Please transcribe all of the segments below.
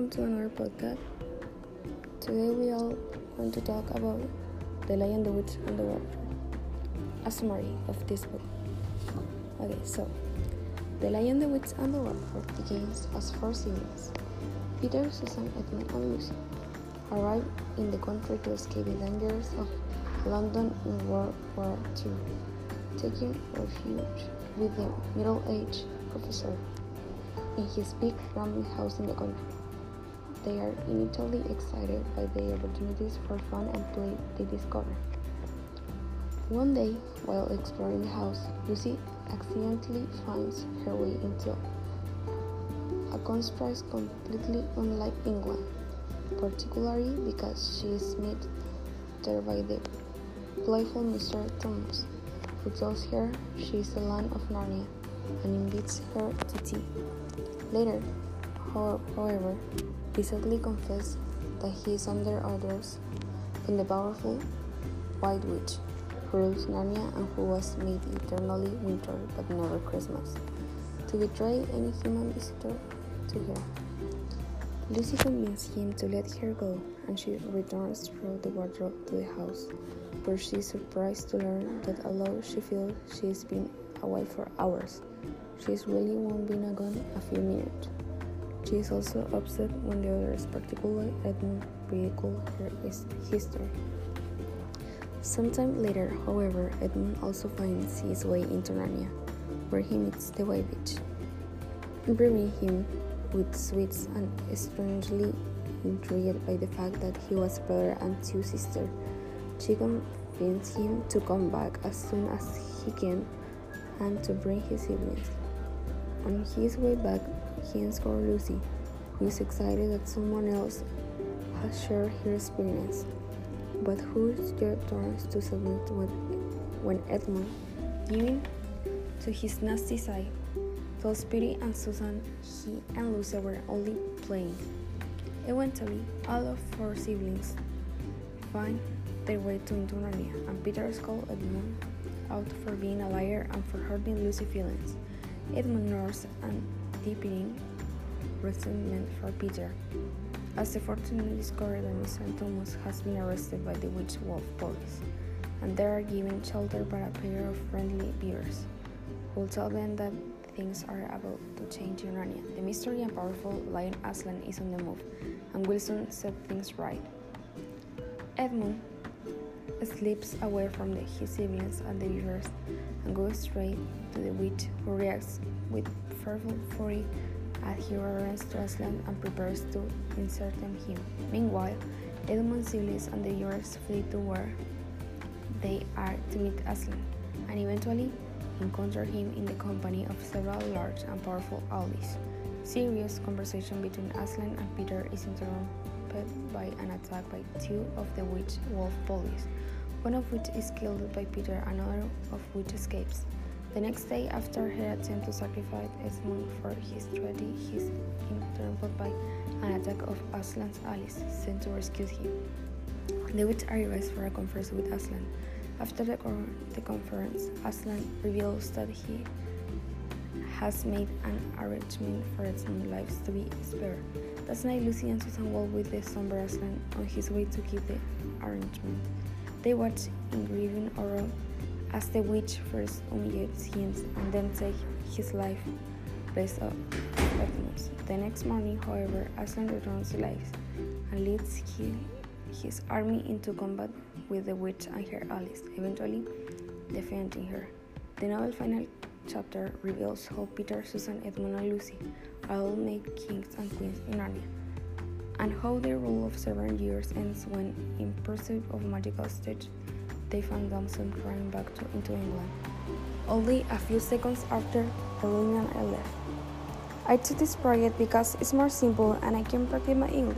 welcome to another podcast. Today we are going to talk about The Lion, the Witch, and the Wardrobe. A summary of this book. Okay, so The Lion, the Witch, and the Wardrobe begins as four siblings Peter, Susan, Edmund, and Lucy arrive in the country to escape the dangers of London in World War II, taking refuge with the middle-aged professor in his big rambling house in the country. They are initially excited by the opportunities for fun and play they discover. One day, while exploring the house, Lucy accidentally finds her way into a country completely unlike England, particularly because she is met there by the playful Mr. Tumnus, who tells her she is the land of Narnia and invites her to tea. Later, however, he sadly confesses that he is under orders from the powerful White Witch who rules Narnia and who was made eternally winter but never Christmas, to betray any human visitor to her. Lucy convinces him to let her go, and she returns through the wardrobe to the house, where she is surprised to learn that although she feels she has been away for hours, she is really won't be gone a few minutes. She is also upset when the others, particularly Edmund, ridicule her history. Sometime later, however, Edmund also finds his way into Narnia, where he meets the White Witch, bringing him with sweets and strangely intrigued by the fact that he was a brother and two sisters. She convinces him to come back as soon as he can and to bring his siblings. On his way back, he encounters Lucy, who is excited that someone else has shared her experience, but who turns to submit when Edmund, giving to his nasty side, tells Petey and Susan he and Lucy were only playing. Eventually, all of four siblings find their way to Narnia, and Peter calls Edmund out for being a liar and for hurting Lucy's feelings. Edmund nurses and deepening resentment for Peter. As the fortunately discover that Mr. Tumnus has been arrested by the Witch Wolf police, and they are given shelter by a pair of friendly bears, who tell them that things are about to change in Narnia. The mystery and powerful Lion Aslan is on the move, and Wilson set things right. Edmund slips away from the, his siblings and the beavers and goes straight to the witch, who reacts with fearful fury as he runs to Aslan and prepares to insert him. Meanwhile, Edmund's siblings and the beavers flee to where they are to meet Aslan, and eventually encounter him in the company of several large and powerful allies. Serious conversation between Aslan and Peter is interrupted by an attack by two of the witch wolf police, one of which is killed by Peter, another of which escapes. The next day, after her attempt to sacrifice Edmund for his treaty, he is interrupted by an attack of Aslan's allies sent to rescue him. The witch arrives for a conference with Aslan. After the, the conference, Aslan reveals that he has made an arrangement for Edmund's lives to be spared. That night, Lucy and Susan walk with the somber Aslan on his way to keep the arrangement. They watch in grieving horror as the witch first humiliates him and then takes his life based on Edmund's. The next morning, however, Aslan returns to life and leads his army into combat with the witch and her allies, eventually defeating her. The novel final chapter reveals how Peter, Susan, Edmund, and Lucy are all made kings and queens in Narnia, and how their rule of seven years ends when, in pursuit of magical stage, they find themselves running back to, into England. Only a few seconds after the reunion I left. I took this project because it's more simple and I can practice my English.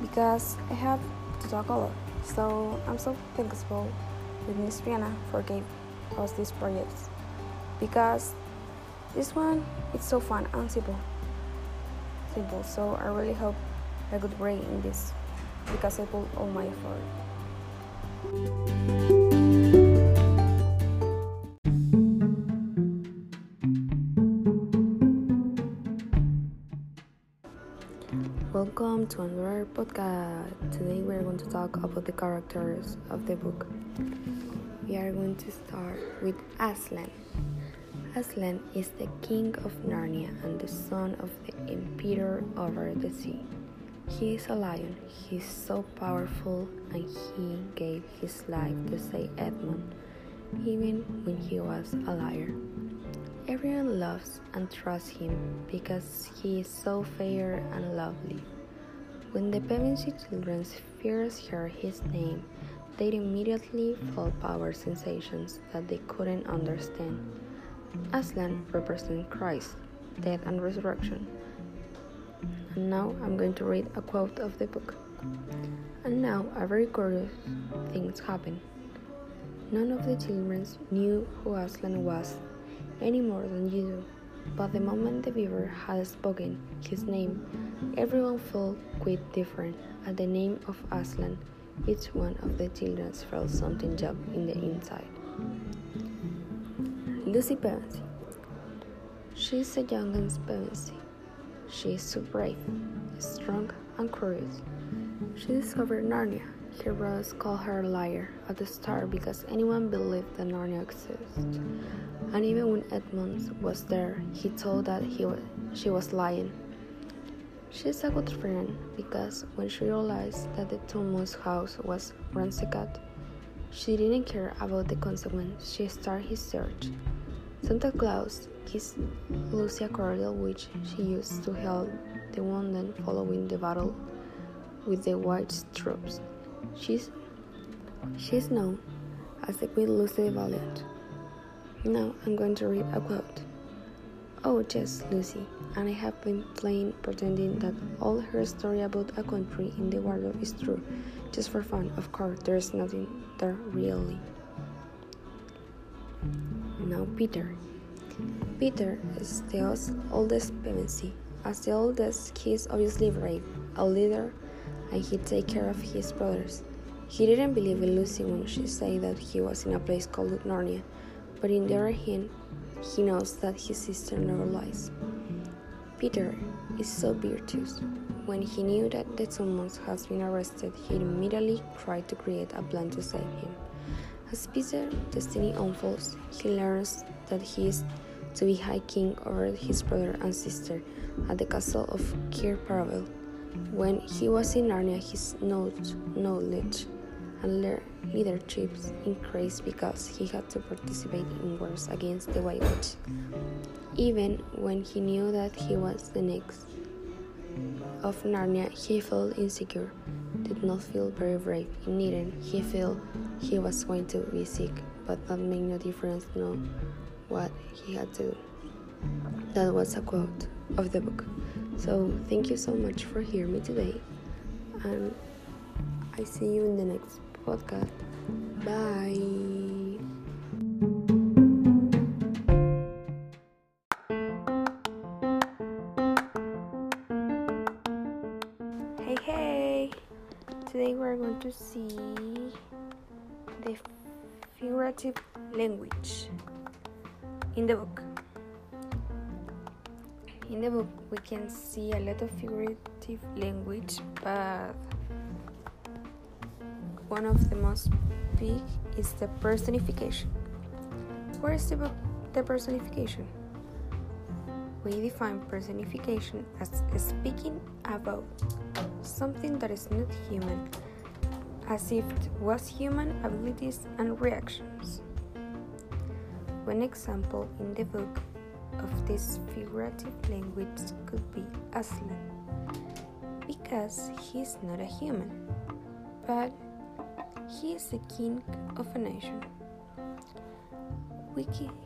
Because I have to talk a lot. So I'm so thankful with Miss Fiona for giving us these projects. Because this one it's so fun and simple. Simple. So I really hope I could break in this because I put all my effort. Welcome to another podcast. Today we are going to talk about the characters of the book. We are going to start with Aslan. Aslan is the king of Narnia and the son of the emperor over the sea. He is a lion. He is so powerful and he gave his life to save Edmund, even when he was a liar. Everyone loves and trusts him because he is so fair and lovely. When the Pevensie children first heard his name, they immediately felt power sensations that they couldn't understand. Aslan represents Christ, death and resurrection. And now I'm going to read a quote of the book. And now a very curious thing happened. None of the children knew who Aslan was any more than you do. But the moment the beaver had spoken his name, everyone felt quite different. At the name of Aslan, each one of the children felt something jump in the inside. Lucy Pevensie. She's a young Pevensie. She is so brave, strong, and curious. She discovered Narnia. Her brothers called her a liar at the start because anyone believed that Narnia exists. And even when Edmund was there, he told that he was, she was lying. She's a good friend because when she realized that the Tumnus house was ransacked, she didn't care about the consequence. She started his search. Santa Claus kissed Lucia a cordial which she used to help the wounded following the battle with the white troops. She's, she's known as the Queen Lucy the Valiant. Now I'm going to read a quote. Oh, yes, Lucy, and I have been playing pretending that all her story about a country in the world is true, just for fun. Of course, there's nothing there really. Now, Peter. Peter is the oldest Pevensie. As the oldest, he is obviously brave, a leader, and he takes care of his brothers. He didn't believe in Lucy when she said that he was in a place called Narnia but in the other hand, he knows that his sister never lies. Peter is so virtuous. When he knew that the Tumnus has been arrested, he immediately tried to create a plan to save him. As Peter's destiny unfolds, he learns that he is to be High King over his brother and sister at the castle of Cair Paravel. When he was in Narnia, his knowledge and leadership increased because he had to participate in wars against the White Witch. Even when he knew that he was the next of Narnia, he felt insecure, did not feel very brave. Indeed, he felt he was going to be sick, but that made no difference know what he had to do. That was a quote of the book. So thank you so much for hearing me today, and I see you in the next podcast. Bye. Today we're going to see the figurative language in the book. In the book, we can see a lot of figurative language, but one of the most big is the personification. Where is the, the personification? We define personification as speaking about something that is not human, as if it was human abilities and reactions. One example in the book of this figurative language could be Aslan, because he is not a human, but he is the king of a nation.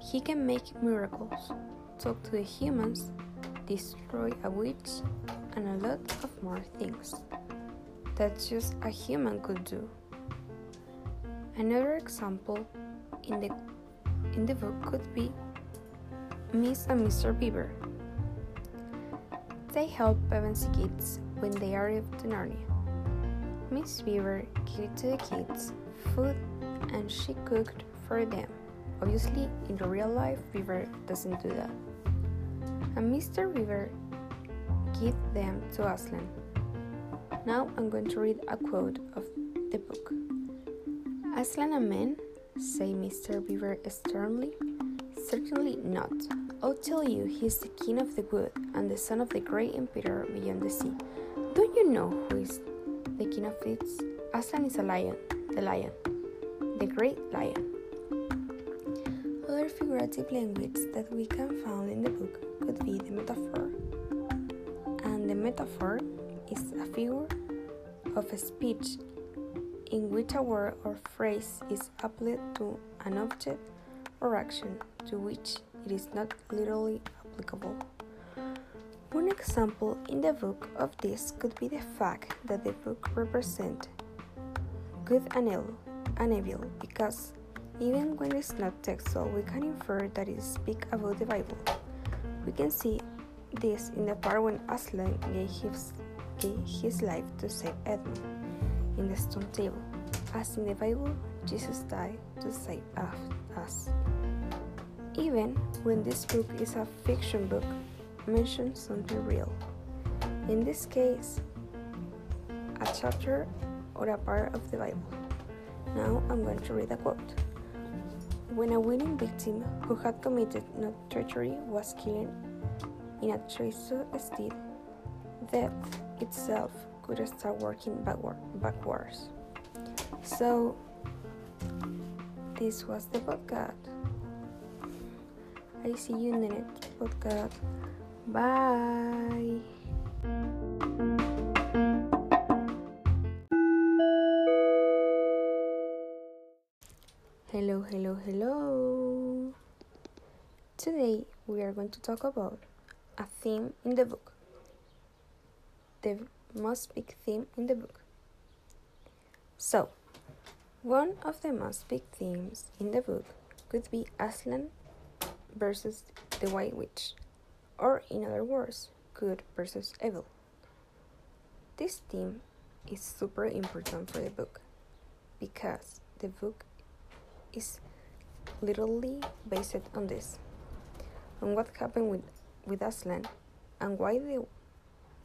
he can make miracles, talk to the humans, destroy a witch, and a lot of more things that just a human could do. Another example in the in the book could be Miss and Mr. Beaver. They help Pevensie kids when they arrive to Narnia. Miss Beaver gave to the kids food and she cooked for them. Obviously, in the real life, Beaver doesn't do that. And Mr. Beaver gave them to Aslan. Now I'm going to read a quote of the book. Aslan a man? say Mr. Beaver sternly. Certainly not. I'll tell you, he's the king of the wood and the son of the great emperor beyond the sea. Don't you know who is the king of it? Aslan is a lion, the lion, the great lion. Other figurative language that we can find in the book could be the metaphor. Metaphor is a figure of speech in which a word or phrase is applied to an object or action to which it is not literally applicable. One example in the book of this could be the fact that the book represents good and evil, and evil because even when it's not textual, we can infer that it speaks about the Bible. We can see this in the part when Aslan gave his, gave his life to save Edmund in the stone table. As in the Bible, Jesus died to save us. Even when this book is a fiction book, mentions something real. In this case, a chapter or a part of the Bible. Now I'm going to read a quote. When a willing victim who had committed no treachery was killed in a treacherous state, death itself could start working backward, backwards. So, this was the podcast. I see you in the next podcast. Bye. Hello, hello, hello. Today we are going to talk about a theme in the book. The most big theme in the book. So, one of the most big themes in the book could be Aslan versus the White Witch, or in other words, good versus evil. This theme is super important for the book because the book is literally based on this, on what happened with, with Aslan and why the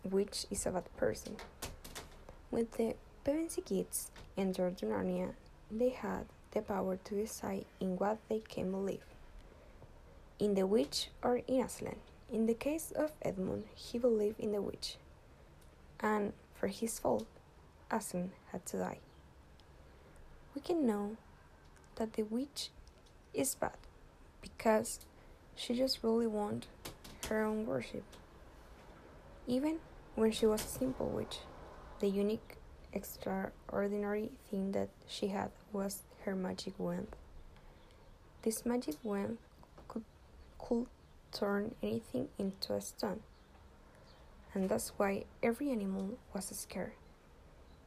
witch is a bad person. When the Pevensie kids entered Narnia, they had the power to decide in what they can believe in the witch or in Aslan. In the case of Edmund, he believed in the witch, and for his fault, Aslan had to die. We can know that the witch is bad because she just really wanted her own worship. Even when she was a simple witch, the unique, extraordinary thing that she had was her magic wand. This magic wand could, could turn anything into a stone, and that's why every animal was scared.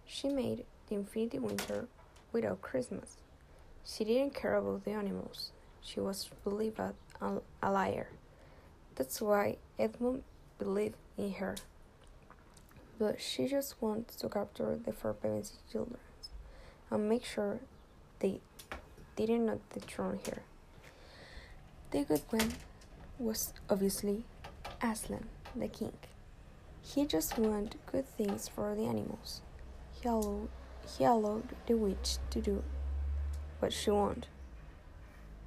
She made the infinity winter without Christmas. She didn't care about the animals. She was really a liar. That's why Edmund believed in her. But she just wanted to capture the four Pevensie children and make sure they didn't not dethrone her. The good one was obviously Aslan, the king. He just wanted good things for the animals. He allowed, he allowed the witch to do what she wanted,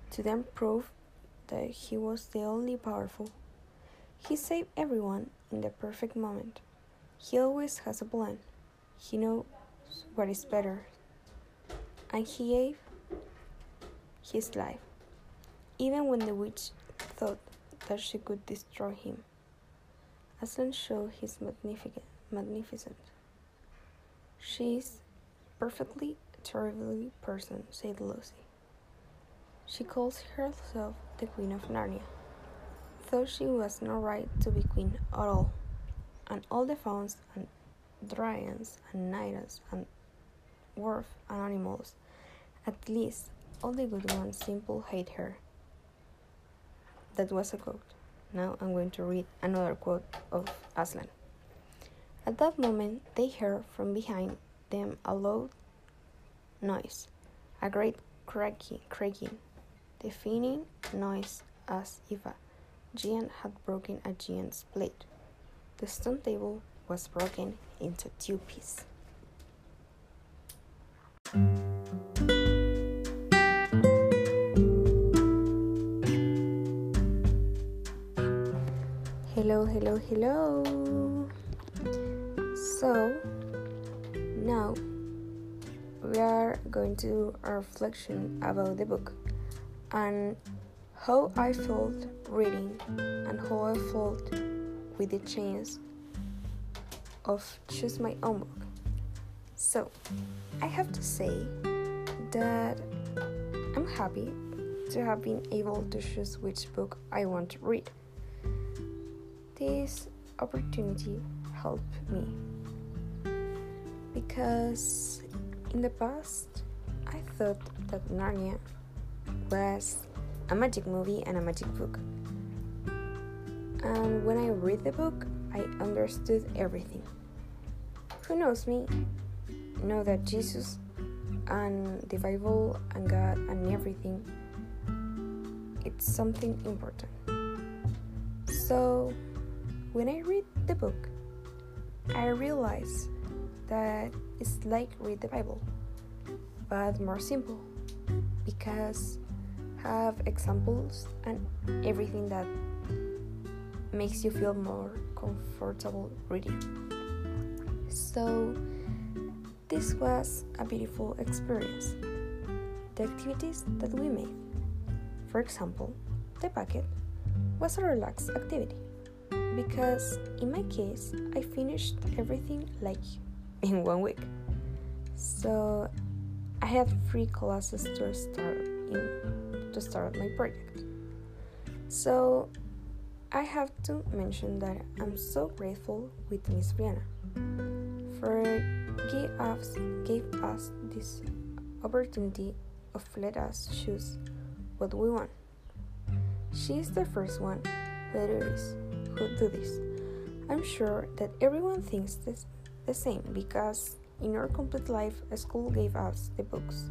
to then prove that he was the only powerful. He saved everyone in the perfect moment. He always has a plan. He knows what is better. And he gave his life, even when the witch thought that she could destroy him. Aslan showed his magnificent, magnificent. She is perfectly terribly person, said Lucy. She calls herself the Queen of Narnia, though she was no right to be queen at all, and all the fauns and dryads and knights and dwarf and animals, at least all the good ones, simple hate her. That was a quote. Now I'm going to read another quote of Aslan. At that moment, they heard from behind them a loud noise, a great cracking, cracking, deafening noise as if a giant had broken a giant's plate. The stone table was broken into two pieces. Hello, hello, hello. So, now we are going to do a reflection about the book and how I felt reading and how I felt with the chance of choose my own book. So, I have to say that I'm happy to have been able to choose which book I want to read. This opportunity helped me because in the past I thought that Narnia was a magic movie and a magic book. And when I read the book, I understood everything. Who knows me know that Jesus and the Bible and God and everything it's something important. So when I read the book, I realize that it's like read the Bible, but more simple because have examples and everything that makes you feel more comfortable reading. So this was a beautiful experience. The activities that we made, for example, the bucket, was a relaxed activity because in my case I finished everything like in one week. So I had three classes to start in to start my project. So I have to mention that I'm so grateful with Miss Brianna for give us uh, gave us this opportunity of let us choose what we want. She is the first one who do this. Who do this. I'm sure that everyone thinks this the same because in our complete life, a school gave us the books.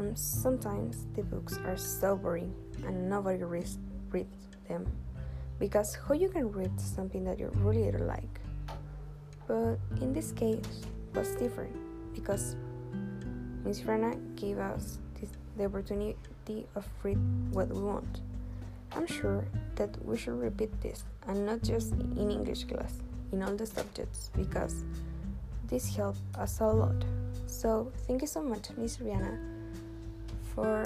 And sometimes the books are so boring and nobody reads, reads them because how you can read something that you really don't like. But in this case, was different because Miss Rana gave us this, the opportunity of read what we want. I'm sure that we should repeat this and not just in English class, in all the subjects because this helped us a lot. So thank you so much, Miss Rihanna, for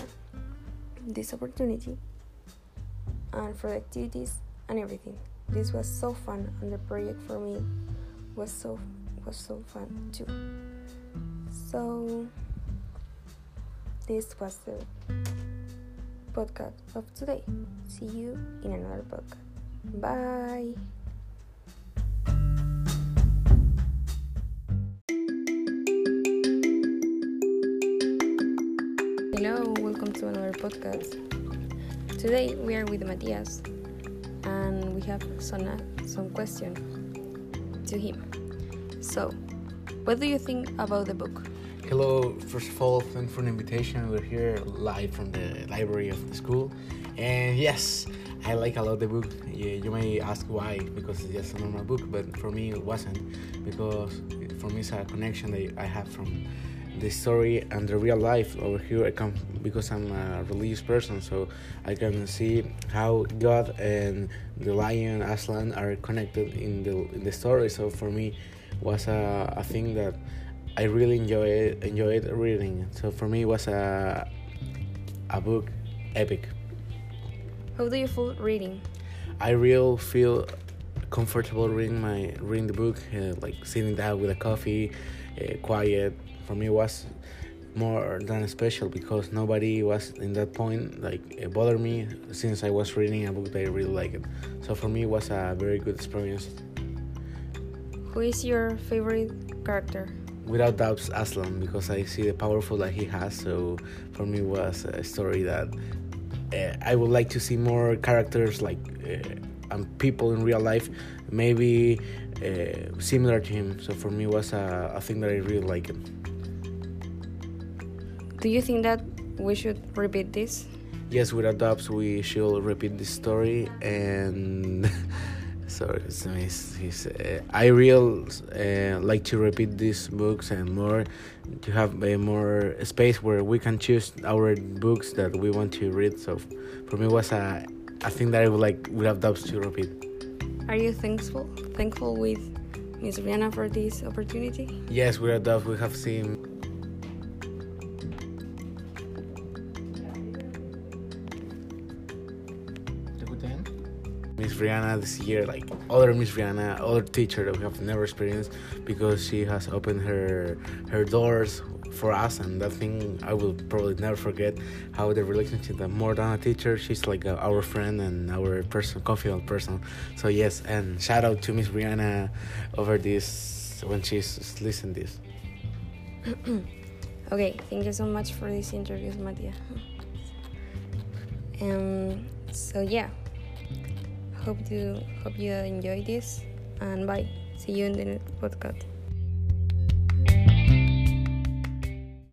this opportunity and for the activities and everything. This was so fun and the project for me was so was so fun too. So this was the podcast of today. See you in another podcast. Bye. To another podcast. Today we are with Matias and we have some, uh, some question to him. So, what do you think about the book? Hello, first of all, thanks for the invitation. We're here live from the library of the school. And yes, I like a lot the book. You may ask why, because it's just a normal book, but for me it wasn't, because for me it's a connection that I have from the story and the real life over here. I come because I'm a religious person, so I can see how God and the lion Aslan are connected in the in the story. So for me, was a, a thing that I really enjoyed enjoyed reading. So for me, it was a a book epic. How do you feel reading? I really feel comfortable reading my reading the book, uh, like sitting down with a coffee, uh, quiet. For me, was more than special because nobody was in that point like it bothered me since I was reading a book that I really liked. So for me, it was a very good experience. Who is your favorite character? without doubts Aslan because I see the powerful that he has. So for me was a story that uh, I would like to see more characters like uh, and people in real life, maybe uh, similar to him. So for me it was a, a thing that I really like. Do you think that we should repeat this? Yes, without doubts we should repeat this story and. So it's nice. He's, uh, I real uh, like to repeat these books and more to have a more space where we can choose our books that we want to read. So for me, was a a thing that I would like would have to repeat. Are you thankful thankful with Miss Rihanna for this opportunity? Yes, we are dove. We have seen Miss Rihanna this year, like other Miss Rihanna, other teacher that we have never experienced because she has opened her her doors for us, and that thing I will probably never forget. How the relationship, that more than a teacher, she's like a, our friend and our person, confident person. So yes, and shout out to Miss Rihanna over this when she's listening this. okay, thank you so much for this interview, Matia. Um, so yeah hope you hope you enjoy this and bye. See you in the next podcast